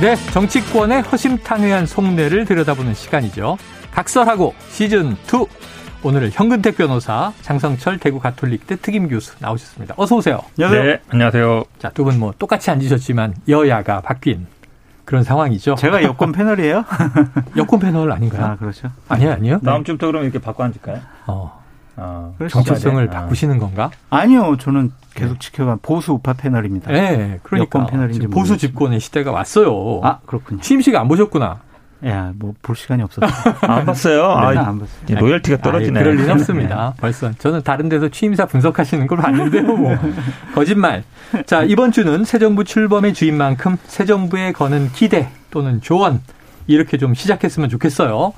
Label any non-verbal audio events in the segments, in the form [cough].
네, 정치권의 허심탄회한 속내를 들여다보는 시간이죠. 각설하고 시즌 2. 오늘은 현근택 변호사, 장성철 대구 가톨릭대 특임 교수 나오셨습니다. 어서 오세요. 안녕하세요. 네, 안녕하세요. 자, 두 분 뭐 똑같이 앉으셨지만 여야가 바뀐 그런 상황이죠. 제가 여권 패널이에요? [laughs] 여권 패널 아닌가요? 아, 그렇죠. 아니요, 아니요. 다음 주부터 그럼 이렇게 바꿔 앉을까요? 어. 아, 정체성을 아. 바꾸시는 건가? 아니요, 저는 계속 네. 지켜봐 보수 우파 패널입니다. 네, 그러니까 패널인지 보수 집권의 시대가 왔어요. 아, 그렇군요. 취임식 안 보셨구나. 야, 뭐 볼 시간이 없었어요. [laughs] 안 봤어요. 네, 아, 안 봤어요. 로열티가 떨어지네. 그럴 리 없습니다. [laughs] 벌써 저는 다른 데서 취임사 분석하시는 걸 봤는데요. 뭐 [laughs] 거짓말. 자, 이번 주는 새 정부 출범의 주인 만큼 새 정부에 거는 기대 또는 조언 이렇게 좀 시작했으면 좋겠어요.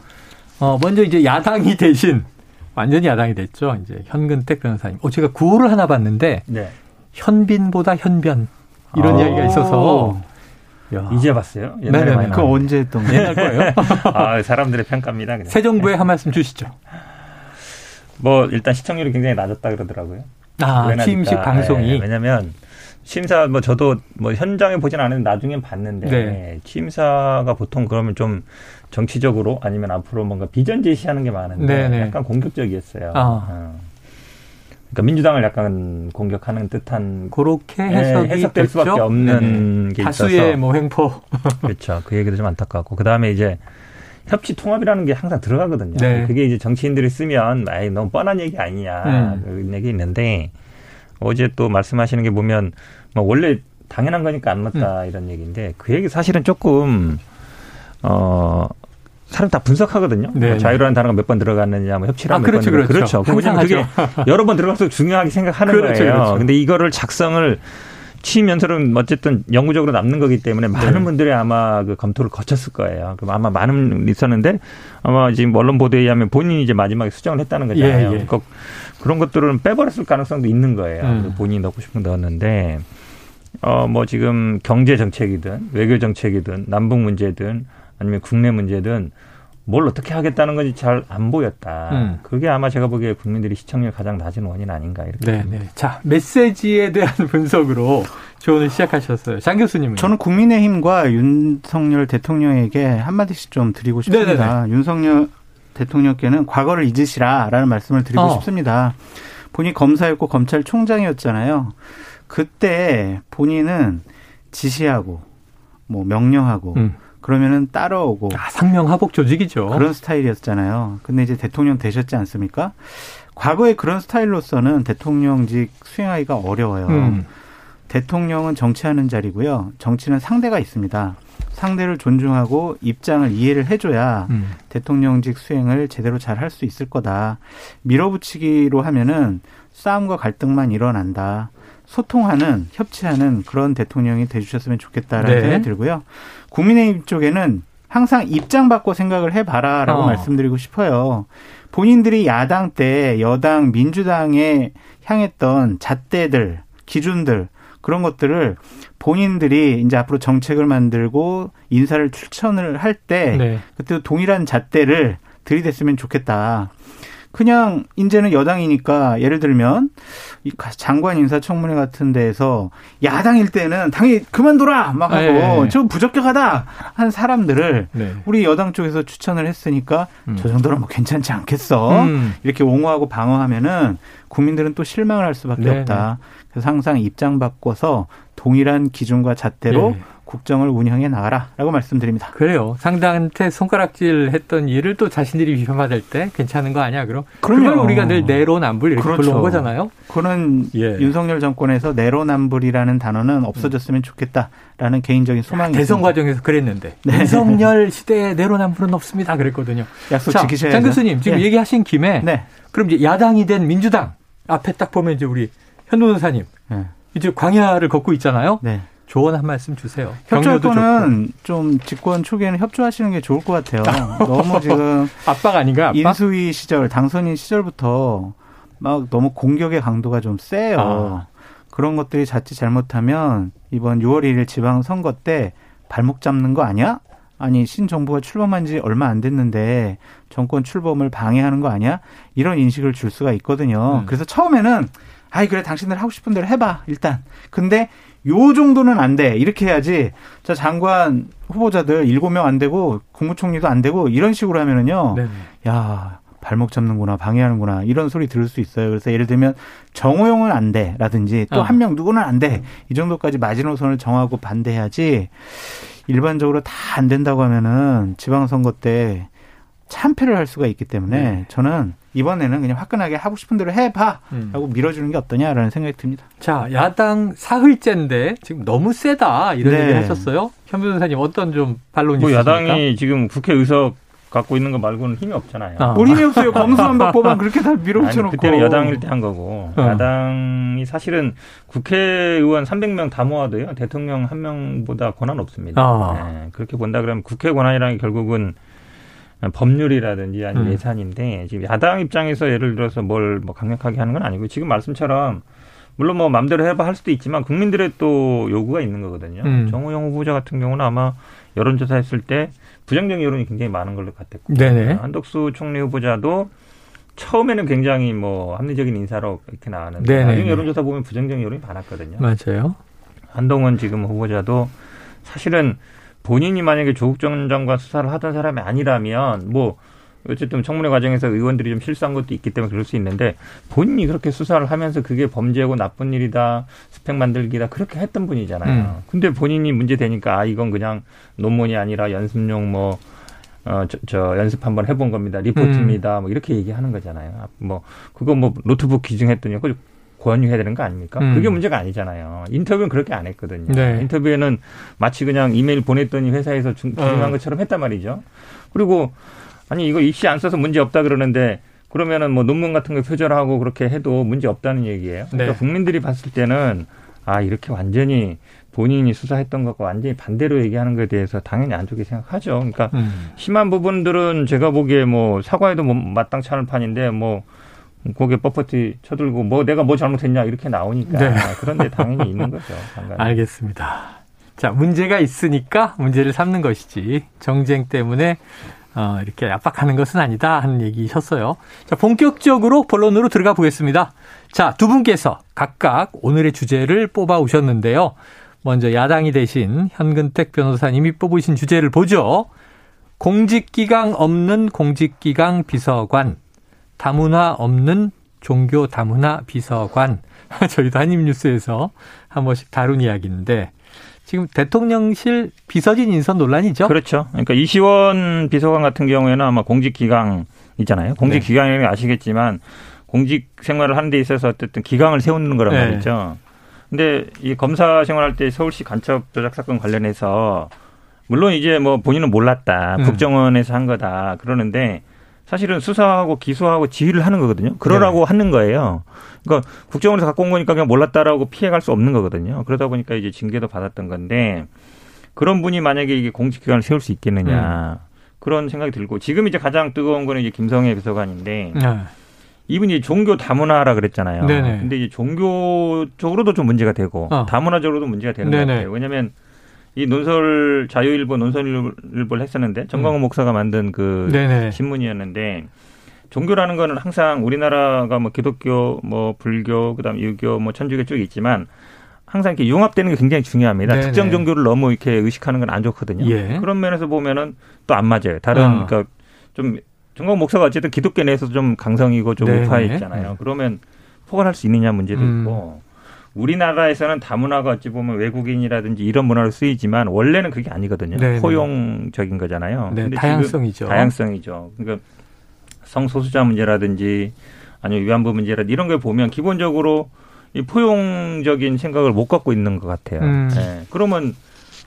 어, 먼저 이제 야당이 대신 완전히 야당이 됐죠. 이제 현근택 변호사님. 어, 제가 구호를 하나 봤는데 네. 현빈보다 현변 이런 아~ 이야기가 있어서 야. 이제 봤어요? 옛날에 네네. 그 언제 했던 거예요? 옛날 거예요? [laughs] 아, 사람들의 평가입니다. 그냥. 새 정부에 한 말씀 주시죠. 뭐 일단 시청률이 굉장히 낮았다 그러더라고요. 아, 취임식 방송이. 네, 왜냐면 심사 뭐 저도 뭐 현장에 보진 않았는데 나중엔 봤는데 네. 취임사가 보통 그러면 좀 정치적으로 아니면 앞으로 뭔가 비전 제시하는 게 많은데 네네. 약간 공격적이었어요. 아. 어. 그러니까 민주당을 약간 공격하는 듯한 그렇게 네, 해석이 네, 해석될 됐죠? 수밖에 없는 네게 다수의 있어서 뭐 횡포 [laughs] 그렇죠. 그 얘기도 좀 안타깝고 그 다음에 이제 협치 통합이라는 게 항상 들어가거든요. 네. 그게 이제 정치인들이 쓰면 아이 너무 뻔한 얘기 아니냐 음. 그런 얘기 있는데 어제 또 말씀하시는 게 보면 뭐 원래 당연한 거니까 안 맞다 음. 이런 얘기인데 그 얘기 사실은 조금 어 사람 다 분석하거든요. 네. 뭐 자유라는 단어가 몇 번 들어갔느냐, 뭐 협치라는 아, 그렇죠, 몇번 그렇죠. 그렇죠. 그게 [laughs] 여러 번 들어가서 중요하게 생각하는 그렇죠, 거예요. 그렇죠. 근데 이거를 작성을 연설은 어쨌든 영구적으로 남는 거기 때문에 많은 네. 분들이 아마 그 검토를 거쳤을 거예요. 그럼 아마 많은 있었는데 아마 지금 언론 보도에 의하면 본인이 이제 마지막에 수정을 했다는 거잖아요. 예, 예. 그러니까 그런 것들은 빼버렸을 가능성도 있는 거예요. 음. 본인이 넣고 싶은 거 넣었는데 어 뭐 지금 경제 정책이든 외교 정책이든 남북 문제든 아니면 국내 문제든 뭘 어떻게 하겠다는 건지 잘 안 보였다. 음. 그게 아마 제가 보기에 국민들이 시청률 가장 낮은 원인 아닌가 이렇게. 네, 네. 자 메시지에 대한 [laughs] 분석으로 조언을 시작하셨어요. 장 교수님은. 저는 국민의힘과 윤석열 대통령에게 한 마디씩 좀 드리고 싶습니다. 네네네. 윤석열 대통령께는 과거를 잊으시라라는 말씀을 드리고 어. 싶습니다. 본인이 검사였고 검찰총장이었잖아요. 그때 본인은 지시하고 뭐 명령하고 음. 그러면은 따라오고 아, 상명하복 조직이죠. 그런 스타일이었잖아요. 근데 이제 대통령 되셨지 않습니까? 과거에 그런 스타일로서는 대통령직 수행하기가 어려워요. 음. 대통령은 정치하는 자리고요. 정치는 상대가 있습니다. 상대를 존중하고 입장을 이해를 해줘야 음. 대통령직 수행을 제대로 잘 할 수 있을 거다. 밀어붙이기로 하면은 싸움과 갈등만 일어난다. 소통하는 협치하는 그런 대통령이 돼주셨으면 좋겠다라는 네. 생각이 들고요. 국민의힘 쪽에는 항상 입장 바꿔 생각을 해봐라라고 어. 말씀드리고 싶어요. 본인들이 야당 때 여당 민주당에 향했던 잣대들 기준들 그런 것들을 본인들이 이제 앞으로 정책을 만들고 인사를 추천을 할때 네. 그때 동일한 잣대를 들이댔으면 좋겠다. 그냥 이제는 여당이니까 예를 들면 장관 인사청문회 같은 데에서 야당일 때는 당연히 그만둬라 막 하고 네. 좀 부적격하다 한 사람들을 네. 우리 여당 쪽에서 추천을 했으니까 음. 저 정도는 뭐 괜찮지 않겠어 음. 이렇게 옹호하고 방어하면은 국민들은 또 실망을 할 수밖에 네. 없다. 그래서 항상 입장 바꿔서 동일한 기준과 잣대로 네. 국정을 운영해 나가라라고 말씀드립니다. 그래요. 상대한테 손가락질 했던 일을 또 자신들이 비판받을 때 괜찮은 거 아니야? 그럼 그걸 우리가 늘 내로남불 이렇게 그렇죠. 불러온 거잖아요. 그는 예. 윤석열 정권에서 내로남불이라는 단어는 없어졌으면 좋겠다라는 개인적인 소망이 대선 있습니다. 과정에서 그랬는데 네. 윤석열 시대에 내로남불은 없습니다. 그랬거든요. 약속 자, 지키셔야죠. 장 교수님 지금 예. 얘기하신 김에 네. 그럼 이제 야당이 된 민주당 앞에 딱 보면 이제 우리 현 변호사님 네. 이제 광야를 걷고 있잖아요. 네. 조언 한 말씀 주세요. 협조권은 좀 집권 초기에는 협조하시는 게 좋을 것 같아요. [laughs] 너무 지금 [laughs] 압박 아닌가? 압박? 인수위 시절 당선인 시절부터 막 너무 공격의 강도가 좀 세요. 아. 그런 것들이 자칫 잘못하면 이번 6월 1일 지방 선거 때 발목 잡는 거 아니야? 아니 신정부가 출범한 지 얼마 안 됐는데 정권 출범을 방해하는 거 아니야? 이런 인식을 줄 수가 있거든요. 음. 그래서 처음에는 아이 그래 당신들 하고 싶은 대로 해봐 일단. 근데 요 정도는 안 돼. 이렇게 해야지. 자, 장관 후보자들 일곱 명 안 되고 국무총리도 안 되고 이런 식으로 하면은요. 네네. 야, 발목 잡는구나, 방해하는구나 이런 소리 들을 수 있어요. 그래서 예를 들면 정호영은 안 돼 라든지 또 한명 어. 누구는 안 돼. 이 정도까지 마지노선을 정하고 반대해야지 일반적으로 다 안 된다고 하면은 지방선거 때 참패를 할 수가 있기 때문에 네. 저는 이번에는 그냥 화끈하게 하고 싶은 대로 해봐 음. 하고 밀어주는 게 어떠냐라는 생각이 듭니다. 자, 야당 사흘째인데 지금 너무 세다 이런 네. 얘기 하셨어요. 현 변호사님 어떤 좀 반론이 뭐 있습니까? 야당이 지금 국회 의석 갖고 있는 거 말고는 힘이 없잖아요. 아. 본 힘이 없어요. 검수한박 법안 그렇게 다 밀어붙여놓고. 그때는 여당일 때 한 거고. 어. 야당이 사실은 국회의원 300명 다 모아도요. 대통령 한 명보다 권한 없습니다. 아. 네, 그렇게 본다 그러면 국회 권한이라는 게 결국은 법률이라든지 아니면 음. 예산인데 지금 야당 입장에서 예를 들어서 뭘 뭐 강력하게 하는 건 아니고 지금 말씀처럼 물론 뭐 마음대로 해봐 할 수도 있지만 국민들의 또 요구가 있는 거거든요. 음. 정우영 후보자 같은 경우는 아마 여론조사 했을 때 부정적 여론이 굉장히 많은 걸로 같았고 네네. 한덕수 총리 후보자도 처음에는 굉장히 뭐 합리적인 인사로 이렇게 나왔는데 나중에 여론조사 보면 부정적 여론이 많았거든요. 맞아요. 한동훈 지금 후보자도 사실은 본인이 만약에 조국 전 장관 수사를 하던 사람이 아니라면 뭐 어쨌든 청문회 과정에서 의원들이 좀 실수한 것도 있기 때문에 그럴 수 있는데 본인이 그렇게 수사를 하면서 그게 범죄고 나쁜 일이다 스펙 만들기다 그렇게 했던 분이잖아요. 음. 근데 본인이 문제 되니까 아 이건 그냥 논문이 아니라 연습용 뭐 어, 저, 저 연습 한번 해본 겁니다. 리포트입니다. 음. 뭐 이렇게 얘기하는 거잖아요. 아, 뭐 그거 뭐 노트북 기증했더니 그 권유해야 되는 거 아닙니까? 음. 그게 문제가 아니잖아요. 인터뷰는 그렇게 안 했거든요. 네. 인터뷰에는 마치 그냥 이메일 보냈더니 회사에서 중 요한 어. 것처럼 했단 말이죠. 그리고 아니 이거 입시 안 써서 문제 없다 그러는데 그러면은 뭐 논문 같은 거 표절하고 그렇게 해도 문제 없다는 얘기예요. 그러니까 네. 국민들이 봤을 때는 아 이렇게 완전히 본인이 수사했던 것과 완전히 반대로 얘기하는 것에 대해서 당연히 안 좋게 생각하죠. 그러니까 음. 심한 부분들은 제가 보기에 뭐 사과에도 뭐 마땅치 않을 판인데 뭐 고개 뻣뻣이 쳐들고 뭐 내가 뭐 잘못했냐 이렇게 나오니까 네. 그런데 당연히 있는 거죠. 상관이. 알겠습니다. 자 문제가 있으니까 문제를 삼는 것이지 정쟁 때문에 어, 이렇게 압박하는 것은 아니다 하는 얘기셨어요. 자, 본격적으로 본론으로 들어가 보겠습니다. 자, 두 분께서 각각 오늘의 주제를 뽑아 오셨는데요. 먼저 야당이 대신 현근택 변호사님이 뽑으신 주제를 보죠. 공직기강 없는 공직기강 비서관, 다문화 없는 종교 다문화 비서관. [laughs] 저희도 한입뉴스에서 한 번씩 다룬 이야기인데 지금 대통령실 비서진 인선 논란이죠? 그렇죠. 그러니까 이시원 비서관 같은 경우에는 아마 공직 기강 있잖아요. 공직 네. 기강이라는 아시겠지만 공직 생활을 하는 데 있어서 어쨌든 기강을 세우는 거란 네. 말이죠. 근데 이 검사 생활할 때 서울시 간첩 조작 사건 관련해서 물론 이제 뭐 본인은 몰랐다. 음. 국정원에서 한 거다. 그러는데 사실은 수사하고 기소하고 지휘를 하는 거거든요. 그러라고 네. 하는 거예요. 그러니까 국정원에서 갖고 온 거니까 그냥 몰랐다라고 피해갈 수 없는 거거든요. 그러다 보니까 이제 징계도 받았던 건데 그런 분이 만약에 이게 공직기관을 세울 수 있겠느냐 음. 그런 생각이 들고 지금 이제 가장 뜨거운 거는 이제 김성애 비서관인데 네. 이분이 종교 다문화라 그랬잖아요. 네네. 근데 이제 종교 쪽으로도 좀 문제가 되고 어. 다문화적으로도 문제가 되는 네네. 것 같아요. 왜냐하면 이 논설 자유일보 논설일보를 했었는데 정광훈 음. 목사가 만든 그 네네. 신문이었는데 종교라는 거는 항상 우리나라가 뭐 기독교, 뭐 불교, 그다음 유교, 뭐 천주교 쪽이 있지만 항상 이렇게 융합되는 게 굉장히 중요합니다. 네네. 특정 종교를 너무 이렇게 의식하는 건 안 좋거든요. 예. 그런 면에서 보면은 또 안 맞아요. 다른 어. 그러니까 좀 정광 목사가 어쨌든 기독교 내에서도 좀 강성이고 좀 우파 있잖아요. 그러면 포괄할 수 있느냐 문제도 음. 있고 우리나라에서는 다문화가 어찌 보면 외국인이라든지 이런 문화로 쓰이지만 원래는 그게 아니거든요. 네네. 포용적인 거잖아요. 네, 다양성이죠. 다양성이죠. 그러니까 성소수자 문제라든지 아니면 위안부 문제라든지 이런 걸 보면 기본적으로 이 포용적인 생각을 못 갖고 있는 것 같아요. 음. 네. 그러면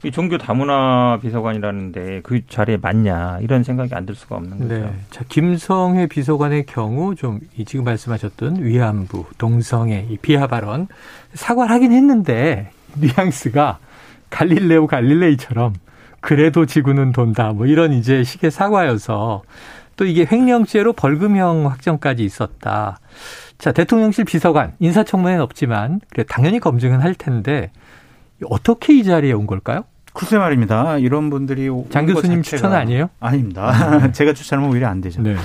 이 종교 다문화 비서관이라는데 그 자리에 맞냐 이런 생각이 안 들 수가 없는 거죠. 네. 자 김성회 비서관의 경우 좀 지금 말씀하셨던 위안부, 동성애 이 비하 발언 사과를 하긴 했는데 뉘앙스가 갈릴레오 갈릴레이처럼 그래도 지구는 돈다. 뭐 이런 이제 식의 사과여서 또 이게 횡령죄로 벌금형 확정까지 있었다. 자, 대통령실 비서관 인사청문회는 없지만 그래 당연히 검증은 할 텐데 어떻게 이 자리에 온 걸까요? 글쎄 말입니다. 이런 분들이 장 교수님 추천 아니에요? 아닙니다. [laughs] 제가 추천하면 오히려 안 되죠. 네.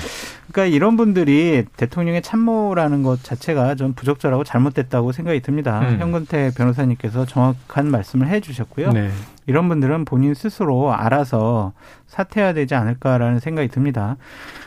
그러니까 이런 분들이 대통령의 참모라는 것 자체가 좀 부적절하고 잘못됐다고 생각이 듭니다. 음. 현근태 변호사님께서 정확한 말씀을 해 주셨고요. 네. 이런 분들은 본인 스스로 알아서 사퇴해야 되지 않을까라는 생각이 듭니다.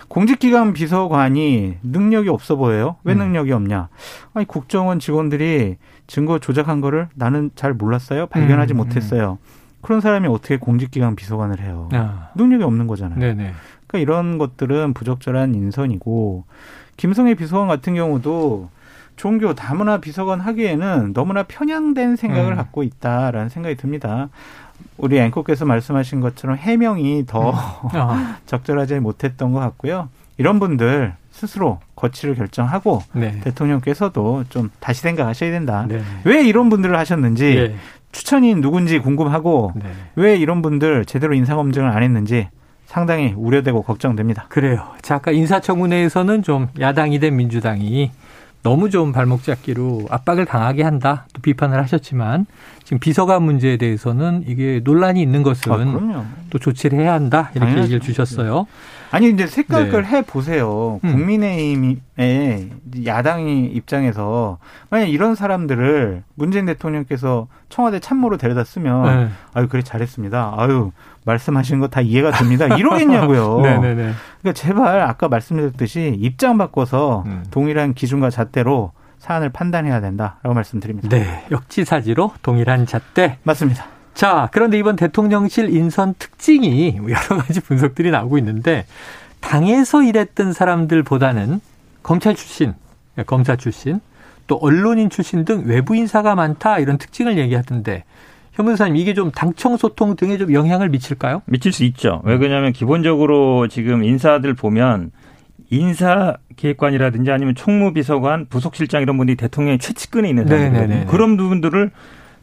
공직기관 비서관이 능력이 없어 보여요. 왜 음. 능력이 없냐? 아니 국정원 직원들이 증거 조작한 거를 나는 잘 몰랐어요. 발견하지 음. 못했어요. 그런 사람이 어떻게 공직기관 비서관을 해요? 아. 능력이 없는 거잖아요. 네네. 그러니까 이런 것들은 부적절한 인선이고 김성애 비서관 같은 경우도 종교 다문화 비서관 하기에는 너무나 편향된 생각을 음. 갖고 있다라는 생각이 듭니다. 우리 앵커께서 말씀하신 것처럼 해명이 더 음. [laughs] 적절하지 못했던 것 같고요. 이런 분들 스스로 거취를 결정하고 네. 대통령께서도 좀 다시 생각하셔야 된다. 네. 왜 이런 분들을 하셨는지 네. 추천인 누군지 궁금하고 네. 왜 이런 분들 제대로 인사 검증을 안 했는지 상당히 우려되고 걱정됩니다. 그래요. 자, 아까 인사청문회에서는 좀 야당이 된 민주당이 너무 좀 발목 잡기로 압박을 당하게 한다. 또 비판을 하셨지만 지금 비서관 문제에 대해서는 이게 논란이 있는 것은 아, 또 조치를 해야 한다. 이렇게 당연하죠. 얘기를 주셨어요. 아니 이제 생각을 네. 해 보세요. 음. 국민의힘의 야당이 입장에서 만약 이런 사람들을 문재인 대통령께서 청와대 참모로 데려다 쓰면 네. 아유 그래 잘했습니다. 아유 말씀하신 거 다 이해가 됩니다. 이러겠냐고요. 네네네. [laughs] 그러니까 제발 아까 말씀드렸듯이 입장 바꿔서 음. 동일한 기준과 잣대로 사안을 판단해야 된다라고 말씀드립니다. 네, 역지사지로 동일한 잣대. 맞습니다. 자, 그런데 이번 대통령실 인선 특징이 여러 가지 분석들이 나오고 있는데 당에서 일했던 사람들보다는 검찰 출신, 검사 출신, 또 언론인 출신 등 외부 인사가 많다 이런 특징을 얘기하던데 현 변호사님 이게 좀 당청 소통 등에 좀 영향을 미칠까요? 미칠 수 있죠. 왜 그러냐면 기본적으로 지금 인사들 보면 인사 기획관이라든지 아니면 총무비서관, 부속실장 이런 분들이 대통령의 최측근에 있는 사람들 그런 부분들을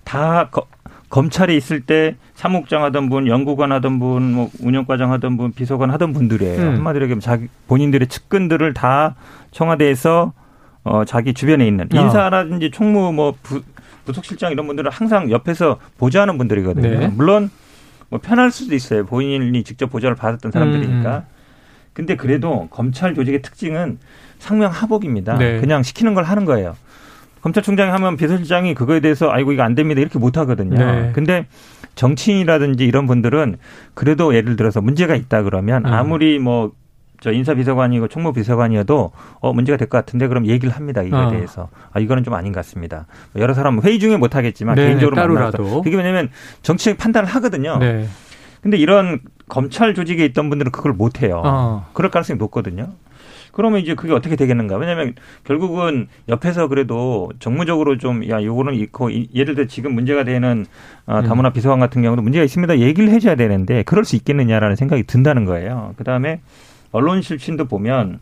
다 검찰에 있을 때 사무국장 하던 분, 연구관 하던 분, 뭐 운영과장 하던 분, 비서관 하던 분들이에요. 음. 한마디로 얘기하면 자기 본인들의 측근들을 다 청와대에서 어 자기 주변에 있는 어. 인사라든지 총무 뭐 부, 부속실장 이런 분들은 항상 옆에서 보좌하는 분들이거든요. 네. 물론 뭐 편할 수도 있어요. 본인이 직접 보좌를 받았던 사람들이니까. 음. 근데 그래도 검찰 조직의 특징은 상명 하복입니다. 네. 그냥 시키는 걸 하는 거예요. 검찰총장이 하면 비서실장이 그거에 대해서 아이고 이거 안 됩니다 이렇게 못 하거든요. 네. 근데 정치인이라든지 이런 분들은 그래도 예를 들어서 문제가 있다 그러면 음. 아무리 뭐 저 인사비서관이고 총무비서관이어도 어 문제가 될 것 같은데 그럼 얘기를 합니다 이거에 어. 대해서 아 이거는 좀 아닌 것 같습니다 여러 사람 회의 중에 못 하겠지만 네, 개인적으로 만나서 그게 왜냐면 정치적 판단을 하거든요 네. 근데 이런 검찰 조직에 있던 분들은 그걸 못 해요 어. 그럴 가능성이 높거든요 그러면 이제 그게 어떻게 되겠는가? 왜냐하면 결국은 옆에서 그래도 정무적으로 좀 야 요거는 있고 예를 들어 지금 문제가 되는 어, 다문화 음. 비서관 같은 경우도 문제가 있습니다. 얘기를 해줘야 되는데 그럴 수 있겠느냐라는 생각이 든다는 거예요. 그 다음에 언론 실신도 보면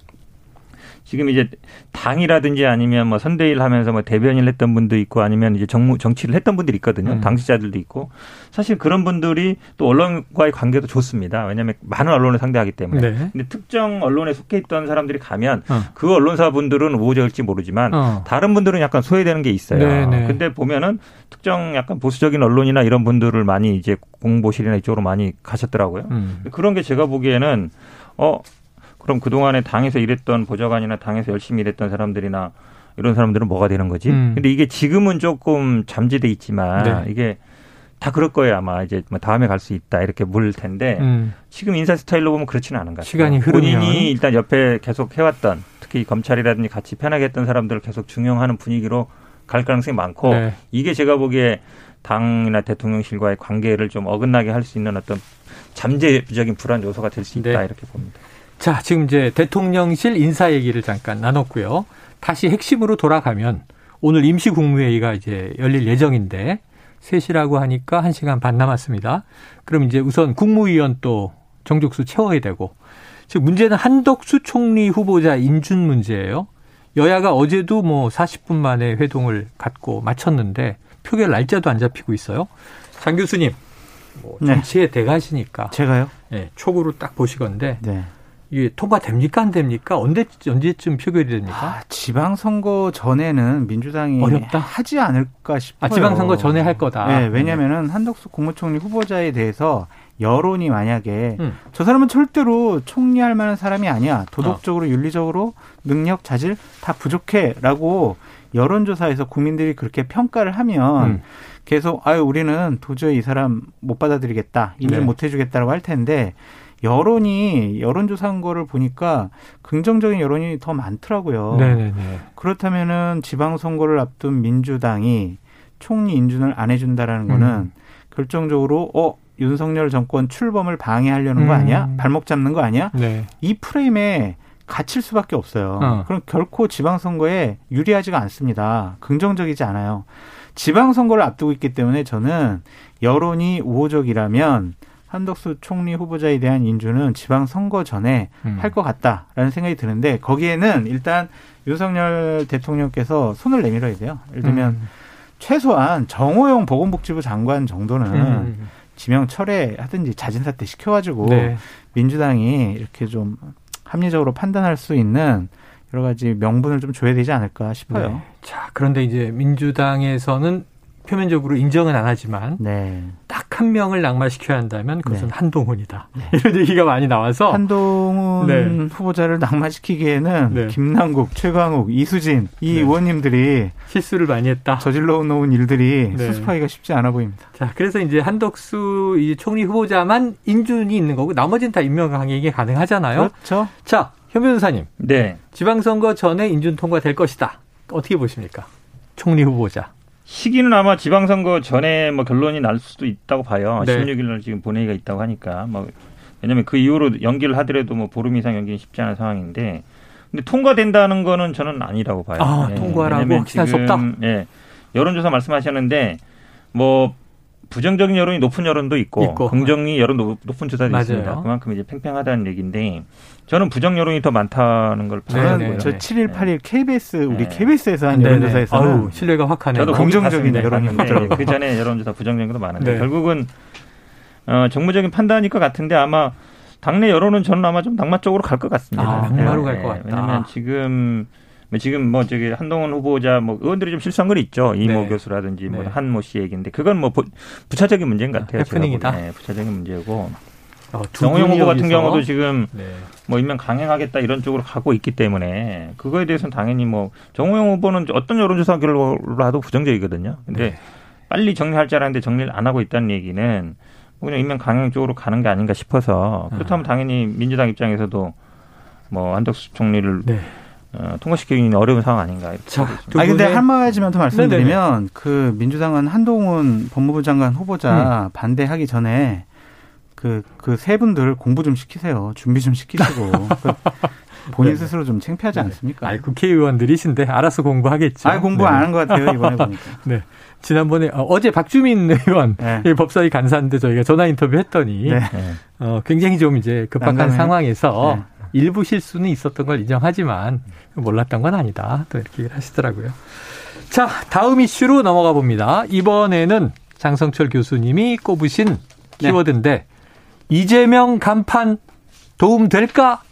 지금 이제 당이라든지 아니면 뭐 선대일 하면서 뭐 대변인을 했던 분도 있고 아니면 이제 정무 정치를 했던 분들이 있거든요. 음. 당시자들도 있고 사실 그런 분들이 또 언론과의 관계도 좋습니다. 왜냐하면 많은 언론을 상대하기 때문에. 네. 근데 특정 언론에 속해 있던 사람들이 가면 어. 그 언론사 분들은 우호적일지 모르지만 어. 다른 분들은 약간 소외되는 게 있어요. 네, 네. 근데 보면은 특정 약간 보수적인 언론이나 이런 분들을 많이 이제 공보실이나 이쪽으로 많이 가셨더라고요. 음. 그런 게 제가 보기에는 어 그럼 그동안에 당에서 일했던 보좌관이나 당에서 열심히 일했던 사람들이나 이런 사람들은 뭐가 되는 거지? 음. 근데 이게 지금은 조금 잠재돼 있지만 네. 이게 다 그럴 거예요 아마 이제 뭐 다음에 갈 수 있다 이렇게 물 텐데 음. 지금 인사 스타일로 보면 그렇지는 않은 것 같아요. 시간이 흐르면 본인이 일단 옆에 계속 해왔던 특히 검찰이라든지 같이 편하게 했던 사람들을 계속 중용하는 분위기로 갈 가능성이 많고 네. 이게 제가 보기에 당이나 대통령실과의 관계를 좀 어긋나게 할 수 있는 어떤 잠재적인 불안 요소가 될 수 있다 네. 이렇게 봅니다. 자, 지금 이제 대통령실 인사 얘기를 잠깐 나눴고요. 다시 핵심으로 돌아가면 오늘 임시 국무회의가 이제 열릴 예정인데 3시라고 하니까 1시간 반 남았습니다. 그럼 이제 우선 국무위원 또 정족수 채워야 되고 즉 문제는 한덕수 총리 후보자 인준 문제예요. 여야가 어제도 뭐 40분 만에 회동을 갖고 마쳤는데 표결 날짜도 안 잡히고 있어요. 장 교수님, 뭐 정치의 네. 대가시니까. 제가요? 네, 촉으로 딱 보시건데. 네. 이게 통과됩니까 안 됩니까? 언제 언제쯤 표결이 됩니까? 아, 지방 선거 전에는 민주당이 어렵다 하지 않을까 싶어요. 아, 지방 선거 전에 할 거다. 네, 왜냐하면은 한덕수 국무총리 후보자에 대해서 여론이 만약에 음. 저 사람은 절대로 총리할 만한 사람이 아니야. 도덕적으로 어. 윤리적으로 능력 자질 다 부족해라고 여론조사에서 국민들이 그렇게 평가를 하면 음. 계속 아유 우리는 도저히 이 사람 못 받아들이겠다 인정 네. 못 해주겠다라고 할 텐데 여론이 여론조사한 거를 보니까 긍정적인 여론이 더 많더라고요. 네네네. 그렇다면은 지방선거를 앞둔 민주당이 총리 인준을 안 해준다라는 거는 음. 결정적으로 어 윤석열 정권 출범을 방해하려는 거 아니야? 음. 발목 잡는 거 아니야? 네. 이 프레임에 갇힐 수밖에 없어요. 어. 그럼 결코 지방선거에 유리하지가 않습니다. 긍정적이지 않아요. 지방선거를 앞두고 있기 때문에 저는 여론이 우호적이라면 한덕수 총리 후보자에 대한 인준은 지방 선거 전에 음. 할것 같다라는 생각이 드는데 거기에는 일단 윤석열 대통령께서 손을 내밀어야 돼요. 예를 들면 음. 최소한 정호영 보건복지부 장관 정도는 음. 지명 철회하든지 자진 사퇴 시켜가지고 네. 민주당이 이렇게 좀 합리적으로 판단할 수 있는 여러 가지 명분을 좀 줘야 되지 않을까 싶어요. 네. 자, 그런데 이제 민주당에서는 표면적으로 인정은 안 하지만 네. 딱한 명을 낙마시켜야 한다면 그것은 네. 한동훈이다. 네. [laughs] 이런 얘기가 많이 나와서 한동훈 네. 후보자를 낙마시키기에는 네. 김남국, 최광욱, 이수진 이 네. 의원님들이 실수를 많이 했다. 저질러 놓은 일들이 수습하기가 쉽지 않아 보입니다. 자, 그래서 이제 한덕수 이 총리 후보자만 인준이 있는 거고 나머지는 다 임명 강행이 가능하잖아요. 그렇죠. 자, 현 변호사님. 네. 지방선거 전에 인준 통과될 것이다. 어떻게 보십니까? 총리 후보자. 시기는 아마 지방선거 전에 뭐 결론이 날 수도 있다고 봐요. 네. 16일 날 지금 본회의가 있다고 하니까. 뭐 왜냐면 그 이후로 연기를 하더라도 뭐 보름 이상 연기는 쉽지 않은 상황인데 근데 통과된다는 거는 저는 아니라고 봐요. 아, 네. 통과라고 확신할 수 없다. 예. 여론조사 말씀하셨는데 뭐 부정적인 여론이 높은 여론도 있고, 있고. 긍정이 여론 높은 조사도 맞아요. 있습니다. 그만큼 이제 팽팽하다는 얘기인데 저는 부정 여론이 더 많다는 걸 저는 네, 네. 저 7일 8일 KBS 우리 KBS에서 한 여론조사에서는 신뢰가 확 하네요. 저도 긍정적인 여론이 많더라고요. 그 전에 여론조사 부정적인 도 많은데 네. 결국은 어, 정무적인 판단일 것 같은데 아마 당내 여론은 저는 아마 좀 낙마 쪽으로 갈 것 같습니다. 아, 낙마로 네, 갈것 같다. 왜냐하면 지금 뭐 지금 뭐 저기 한동훈 후보자 뭐 의원들이 좀 실수한 건 있죠. 이모 네. 교수라든지 뭐 네. 한모 씨 얘기인데 그건 뭐 부차적인 문제인 것 같아요. 해프닝이다. 네, 부차적인 문제고. 어, 정호영 후보 같은 경우도 지금 네. 뭐 임명 강행하겠다 이런 쪽으로 가고 있기 때문에 그거에 대해서는 당연히 뭐 정호영 후보는 어떤 여론조사 결과로 부정적이거든요. 근데 네. 빨리 정리할 줄 알았는데 정리를 안 하고 있다는 얘기는 뭐 그냥 임명 강행 쪽으로 가는 게 아닌가 싶어서 그렇다면 아. 당연히 민주당 입장에서도 뭐 한덕수 총리를 네. 어, 통과시키기는 어려운 상황 아닌가. 자, 아 근데 한 마디만 더 말씀드리면 네네네. 그 민주당은 한동훈 법무부 장관 후보자 음. 반대하기 전에 그 그 세 분들 공부 좀 시키세요. 준비 좀 시키시고 [laughs] 그 본인 네. 스스로 좀 창피하지 네. 않습니까? 아, 국회의원들이신데 알아서 공부하겠죠. 아, 공부 네. 안한 것 같아요 이번에 [laughs] 보니까. 네. 지난번에 어, 제 박주민 [laughs] 의원 네. 법사위 간사인데 저희가 전화 인터뷰 했더니 네. 어, 굉장히 좀 이제 급박한 난감해. 상황에서 네. 일부 실수는 있었던 걸 인정하지만 몰랐던 건 아니다. 또 이렇게 하시더라고요. 자, 다음 이슈로 넘어가 봅니다. 이번에는 장성철 교수님이 꼽으신 네. 키워드인데 이재명 간판 도움 될까?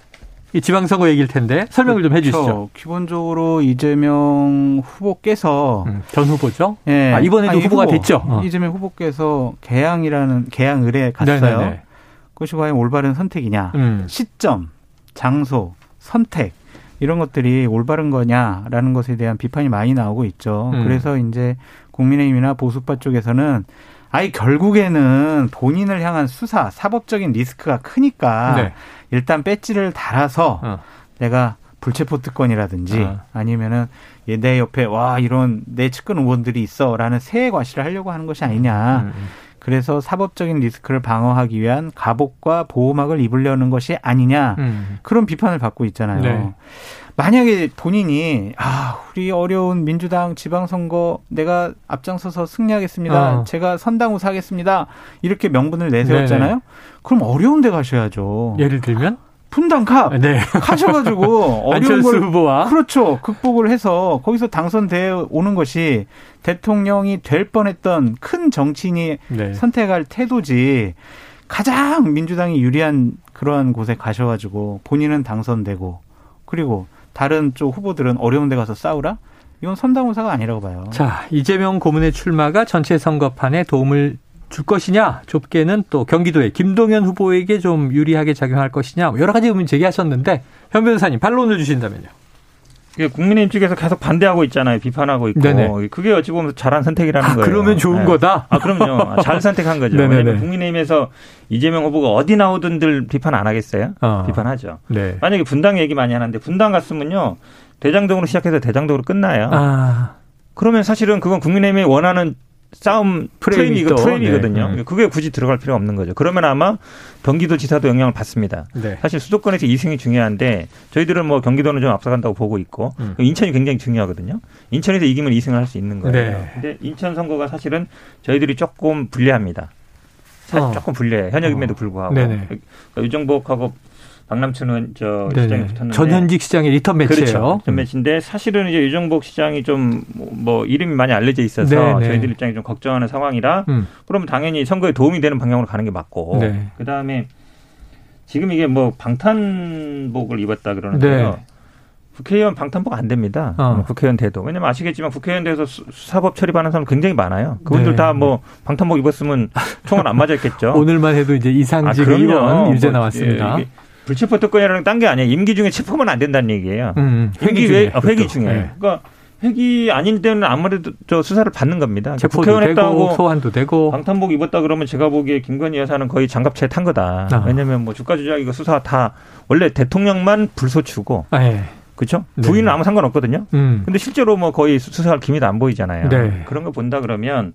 이 지방선거 얘기일 텐데 설명을 그렇죠. 좀 해주시죠. 기본적으로 이재명 후보께서 음, 전 후보죠. 예, 아, 이번에도 아니, 후보가 후보, 됐죠. 어. 이재명 후보께서 개항이라는 개항 의뢰 갔어요. 네네네. 그것이 과연 올바른 선택이냐? 음. 시점, 장소, 선택 이런 것들이 올바른 거냐라는 것에 대한 비판이 많이 나오고 있죠. 음. 그래서 이제 국민의힘이나 보수파 쪽에서는 아이 결국에는 본인을 향한 수사, 사법적인 리스크가 크니까 네. 일단 배지를 달아서 어. 내가 불체포 특권이라든지 어. 아니면은 내 옆에 와 이런 내 측근 의원들이 있어라는 새 과시를 하려고 하는 것이 아니냐. 음. 음. 그래서 사법적인 리스크를 방어하기 위한 갑옷과 보호막을 입으려는 것이 아니냐 음. 그런 비판을 받고 있잖아요. 네. 만약에 본인이 아 우리 어려운 민주당 지방선거 내가 앞장서서 승리하겠습니다. 어. 제가 선당 후사하겠습니다. 이렇게 명분을 내세웠잖아요. 네네. 그럼 어려운 데 가셔야죠. 예를 들면 분당갑 네. 하셔가지고 [laughs] 어려운 걸 후보와 그렇죠 극복을 해서 거기서 당선되어 오는 것이 대통령이 될 뻔했던 큰 정치인이 네. 선택할 태도지 가장 민주당이 유리한 그러한 곳에 가셔가지고 본인은 당선되고 그리고 다른 쪽 후보들은 어려운 데 가서 싸우라? 이건 선당우사가 아니라고 봐요. 자, 이재명 고문의 출마가 전체 선거판에 도움을 줄 것이냐, 좁게는 또 경기도의 김동연 후보에게 좀 유리하게 작용할 것이냐, 뭐 여러 가지 의문 제기하셨는데 현 변호사님 반론을 주신다면요. 국민의힘 측에서 계속 반대하고 있잖아요. 비판하고 있고. 네네. 그게 어찌 보면 잘한 선택이라는 아, 거예요. 그러면 좋은 네. 거다? 아, 그럼요. [laughs] 잘 선택한 거죠. 왜냐하면 국민의힘에서 이재명 후보가 어디 나오든들 비판 안 하겠어요? 어. 비판하죠. 네. 만약에 분당 얘기 많이 하는데 분당 갔으면요. 대장동으로 시작해서 대장동으로 끝나요. 아. 그러면 사실은 그건 국민의힘이 원하는 싸움 프레임이 거 프레임이거든요. 네. 그게 굳이 들어갈 필요가 없는 거죠. 그러면 아마 경기도지사도 영향을 받습니다. 네. 사실 수도권에서 2승이 중요한데 저희들은 뭐 경기도는 좀 앞서간다고 보고 있고 음. 인천이 굉장히 중요하거든요. 인천에서 이기면 2승을 할 수 있는 거예요. 네. 근데 인천 선거가 사실은 저희들이 조금 불리합니다. 사실 어. 조금 불리해요. 현역임에도 어. 불구하고. 네네. 그러니까 유정복하고 박남춘은 저 네네. 시장에 붙었는데 전현직 시장의 리턴 매치예요. 그렇죠. 리턴 음. 매치인데 사실은 이제 유정복 시장이 좀뭐 뭐 이름이 많이 알려져 있어서 네네. 저희들 입장이 좀 걱정하는 상황이라 음. 그러면 당연히 선거에 도움이 되는 방향으로 가는 게 맞고 네. 그다음에 지금 이게 뭐 방탄복을 입었다 그러는데요. 네. 국회의원 방탄복 안 됩니다. 어. 국회의원 돼도. 왜냐면 아시겠지만 국회의원 돼서 수사법 처리받는 사람 굉장히 많아요. 그분들 네. 다뭐 방탄복 입었으면 총알 안 맞았겠죠. [laughs] 오늘만 해도 이제 이상직 아, 의원 유죄 뭐, 나왔습니다. 예, 불체포 특권이라는 딴 게 아니에요. 임기 중에 체포면 안 된다는 얘기예요. 음, 음. 회기 중에. 아, 회기 중에. 네. 그러니까 회기 아닌 때는 아무래도 저 수사를 받는 겁니다. 체포도 국회의원 했다고 소환도 되고 방탄복 입었다 그러면 제가 보기에 김건희 여사는 거의 장갑차에 탄 거다. 아. 왜냐하면 뭐 주가 조작 이거 수사 다 원래 대통령만 불소추고 아, 예. 그렇죠? 네. 부인은 아무 상관 없거든요. 음. 근데 실제로 뭐 거의 수사할 기미도 안 보이잖아요. 네. 그런 거 본다 그러면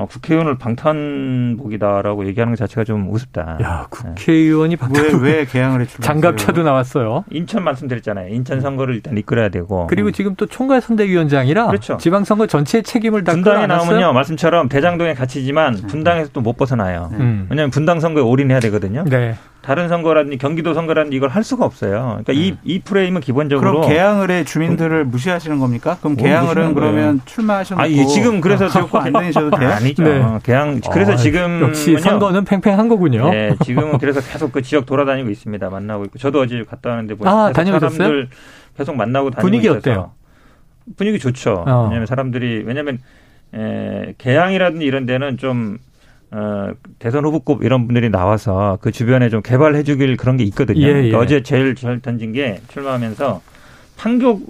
어, 국회의원을 방탄복이다라고 얘기하는 것 자체가 좀 우습다. 야, 국회의원이 방탄 왜, 왜 개항을 해출 장갑차도 나왔어요. 인천 말씀드렸잖아요. 인천 선거를 일단 이끌어야 되고. 그리고 음. 지금 또 총괄 선대위원장이라 그렇죠. 지방 선거 전체 책임을 다 분당에 나오면요. 말씀처럼 대장동에 갇히지만 음. 분당에서 또 못 벗어나요. 음. 왜냐하면 분당 선거에 올인해야 되거든요. 네. 다른 선거라든지 경기도 선거라든지 이걸 할 수가 없어요. 그러니까 이, 네. 이 프레임은 기본적으로 그럼 개항을 해 주민들을 무시하시는 겁니까? 그럼 개항을은 그러면 출마하셔놓고 아, 지금 그래서 안 되셔도 돼요? 아니죠. 네. 개항 그래서 아, 지금 역시 선거는 팽팽한 거군요. 네, 지금은 그래서 계속 그 지역 돌아다니고 있습니다. 만나고 있고 저도 어제 갔다 왔는데 뭐 아, 다녀오셨어요? 사람들 계속 만나고 다니고 분위기 있어서. 어때요? 분위기 좋죠. 어. 왜냐하면 사람들이 왜냐하면 에, 개항이라든지 이런 데는 좀 어, 대선 후보급 이런 분들이 나와서 그 주변에 좀 개발해 주길 그런 게 있거든요. 예, 그러니까 예. 어제 제일 잘 던진 게 출마하면서 판교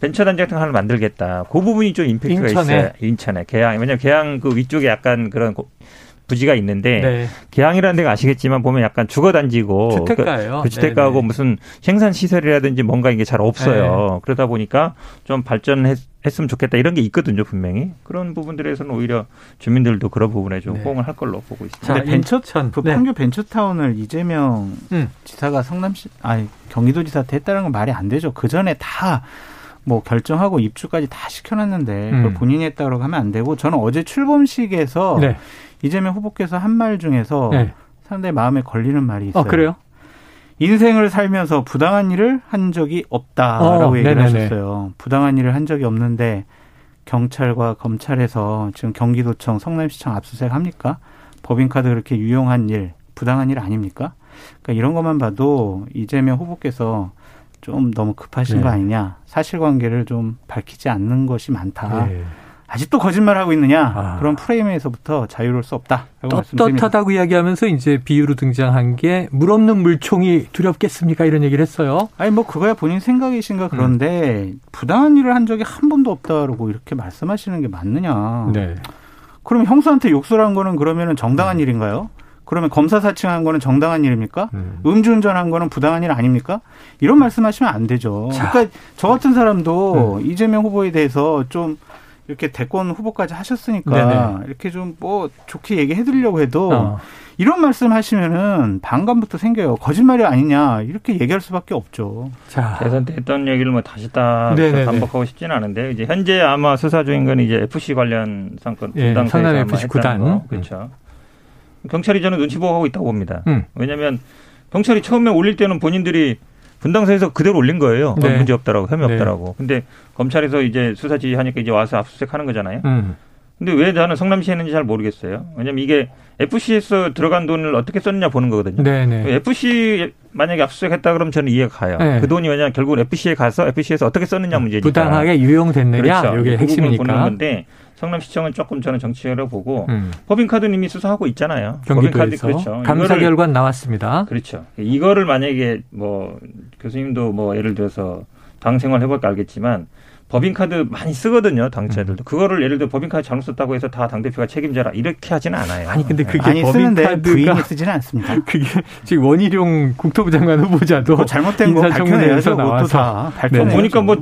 벤처단지 같은 거 하나 만들겠다. 그 부분이 좀 임팩트가 인천에. 있어요. 인천에. 개항. 왜냐면 개항 그 위쪽에 약간 그런 부지가 있는데 네. 개항이라는 데가 아시겠지만 보면 약간 주거 단지고 주택가예요. 그, 그 주택가하고 네네. 무슨 생산 시설이라든지 뭔가 이게 잘 없어요. 네. 그러다 보니까 좀 발전했으면 좋겠다 이런 게 있거든요 분명히 그런 부분들에서는 오히려 주민들도 그런 부분에 좀 네. 호응을 할 걸로 보고 있습니다. 자, 벤처천 그 네. 판교 벤처타운을 이재명 음. 지사가 성남시 아니 경기도지사한테 했다는 건 말이 안 되죠. 그 전에 다뭐 결정하고 입주까지 다 시켜놨는데 음. 그걸 본인이 했다고 하면 안 되고 저는 어제 출범식에서 네. 이재명 후보께서 한 말 중에서 네. 상당히 마음에 걸리는 말이 있어요. 어, 그래요? 인생을 살면서 부당한 일을 한 적이 없다라고 어, 얘기를 네네네. 하셨어요. 부당한 일을 한 적이 없는데 경찰과 검찰에서 지금 경기도청, 성남시청 압수수색 합니까? 법인카드 그렇게 유용한 일, 부당한 일 아닙니까? 그러니까 이런 것만 봐도 이재명 후보께서 좀 너무 급하신 네. 거 아니냐. 사실관계를 좀 밝히지 않는 것이 많다. 네. 아직도 거짓말하고 있느냐 아. 그런 프레임에서부터 자유로울 수 없다. 떳떳하다고 이야기하면서 이제 비유로 등장한 게 물 없는 물총이 두렵겠습니까 이런 얘기를 했어요. 아니 뭐 그거야 본인 생각이신가 그런데 음. 부당한 일을 한 적이 한 번도 없다고 이렇게 말씀하시는 게 맞느냐? 네. 그러면 형수한테 욕설 한 거는 그러면은 정당한 음. 일인가요? 그러면 검사 사칭한 거는 정당한 일입니까? 음. 음주운전한 거는 부당한 일 아닙니까? 이런 말씀하시면 안 되죠. 자. 그러니까 저 같은 사람도 음. 이재명 후보에 대해서 좀 이렇게 대권 후보까지 하셨으니까 네네. 이렇게 좀 뭐 좋게 얘기해 드리려고 해도 어. 이런 말씀 하시면은 반감부터 생겨요. 거짓말이 아니냐 이렇게 얘기할 수밖에 없죠. 자 대선 때 했던 얘기를 뭐 다시 다 반복하고 싶지는 않은데 이제 현재 아마 수사 중인 건 이제 FC 관련 사건 분당 예, 성남 FC 구단 그렇죠. 음. 경찰이 저는 눈치 보고 하고 있다고 봅니다. 음. 왜냐하면 경찰이 처음에 올릴 때는 본인들이 분당사에서 그대로 올린 거예요. 네. 문제 없다라고 혐의 네. 없다라고. 근데 검찰에서 이제 수사 지휘하니까 이제 와서 압수수색하는 거잖아요. 음. 근데 왜 나는 성남시에 했는지 잘 모르겠어요. 왜냐면 이게 FC에서 들어간 돈을 어떻게 썼느냐 보는 거거든요. 네네. FC 만약에 압수수색했다 그러면 저는 이해가 가요. 네. 그 돈이 왜냐 결국은 FC에 가서 FC에서 어떻게 썼느냐 문제니까. 부당하게 유용됐느냐 그렇죠. 이게 그 핵심이니까. 보는 건데 성남시청은 조금 저는 정치적으로 보고 음. 법인카드 님이 수사하고 있잖아요. 법인카드 그렇죠. 감사 결과 나왔습니다. 그렇죠. 이거를 만약에 뭐 교수님도 뭐 예를 들어서 당 생활 해볼까 알겠지만 법인카드 많이 쓰거든요, 당차들도. 음. 그거를 예를 들어 법인카드 잘못 썼다고 해서 다 당 대표가 책임져라. 이렇게 하지는 않아요. 아니, 근데 그게 많이 법인카드 부인이 쓰지는 않습니다. [laughs] 그게 지금 원희룡 국토부 장관 후보자도 잘못된 거 밝혀내야죠. 그것도 다 발표해 보니까 뭐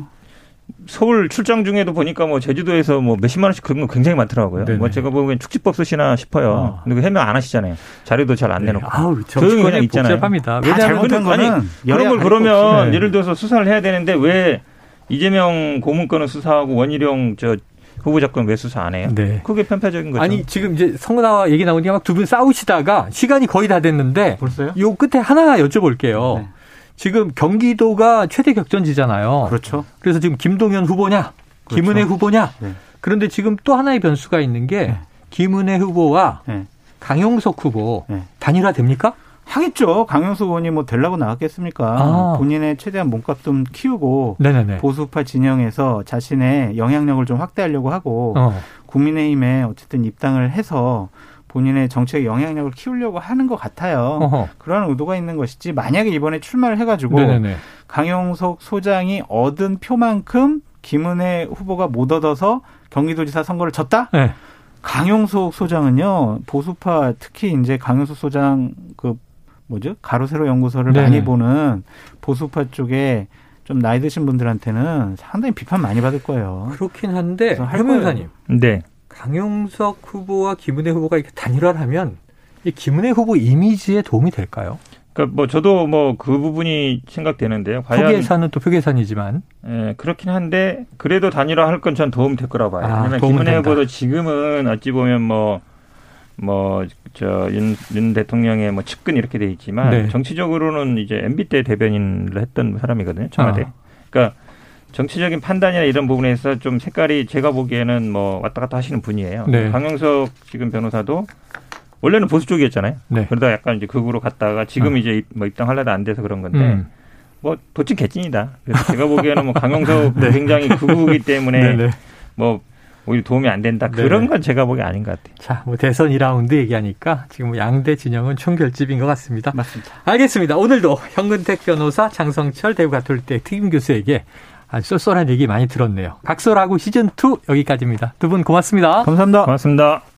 서울 출장 중에도 보니까 뭐 제주도에서 뭐 몇십만 원씩 그런 거 굉장히 많더라고요. 네네. 뭐 제가 보기엔 축지법 쓰시나 싶어요. 아. 근데 그 해명 안 하시잖아요. 자료도 잘 안 내놓고. 아우, 조용히 그냥 있잖아요. 복잡합니다. 왜냐하면 아니 그런 걸 그러면 네. 예를 들어서 수사를 해야 되는데 왜 이재명 고문 건은 수사하고 원희룡 저 후보자 건 왜 수사 안 해요? 네. 그게 편파적인 거죠. 아니 지금 이제 성나와 얘기 나오니까 막 두 분 싸우시다가 시간이 거의 다 됐는데 벌써요? 요 끝에 하나 여쭤볼게요. 네. 지금 경기도가 최대 격전지잖아요. 그렇죠. 그래서 지금 김동연 후보냐, 그렇죠. 김은혜 후보냐. 네. 그런데 지금 또 하나의 변수가 있는 게 네. 김은혜 후보와 네. 강용석 후보 네. 단일화 됩니까? 하겠죠. 강영수 의원이 뭐 되려고 나왔겠습니까? 아. 본인의 최대한 몸값 좀 키우고 네네네. 보수파 진영에서 자신의 영향력을 좀 확대하려고 하고 어. 국민의힘에 어쨌든 입당을 해서 본인의 정책 영향력을 키우려고 하는 것 같아요. 어허. 그런 의도가 있는 것이지 만약에 이번에 출마를 해가지고 네네네. 강용석 소장이 얻은 표만큼 김은혜 후보가 못 얻어서 경기도지사 선거를 졌다? 네. 강용석 소장은요 보수파 특히 이제 강용석 소장 그 뭐죠? 가로세로 연구소를 네 많이 보는 보수파 쪽에 좀 나이 드신 분들한테는 상당히 비판 많이 받을 거예요. 그렇긴 한데 할 변호사님. 네. 강용석 후보와 김은혜 후보가 이렇게 단일화를 하면 이 김은혜 후보 이미지에 도움이 될까요? 그러니까 뭐 저도 뭐 그 부분이 생각되는데요. 과연 표계산은 또 표계산이지만. 예, 그렇긴 한데 그래도 단일화 할 건 전 도움 될 거라 봐요. 아, 왜냐면 김은혜 후보도 지금은 어찌 보면 뭐 뭐저윤 윤 대통령의 뭐 측근 이렇게 돼 있지만 네. 정치적으로는 이제 MB 때 대변인을 했던 사람이거든요 청와대. 아. 그러니까 정치적인 판단이나 이런 부분에서 좀 색깔이 제가 보기에는 뭐 왔다 갔다 하시는 분이에요. 네. 강영석 지금 변호사도 원래는 보수 쪽이었잖아요. 네. 그러다 약간 이제 극으로 갔다가 지금 아. 이제 뭐 입당하려다 안 돼서 그런 건데 음. 뭐 도찐 개찐이다. 그래서 제가 보기에는 뭐 강영석 [laughs] 네. 굉장히 극우기 때문에 [laughs] 네, 네. 뭐 오히려 도움이 안 된다. 그런 네네. 건 제가 보기 아닌 것 같아요. 자, 뭐 대선 2라운드 얘기하니까 지금 뭐 양대 진영은 총결집인 것 같습니다. 맞습니다. 알겠습니다. 오늘도 현근택 변호사, 장성철 대구 가톨대 특임 교수에게 아주 쏠쏠한 얘기 많이 들었네요. 각설하고 시즌2 여기까지입니다. 두 분 고맙습니다. 감사합니다. 고맙습니다.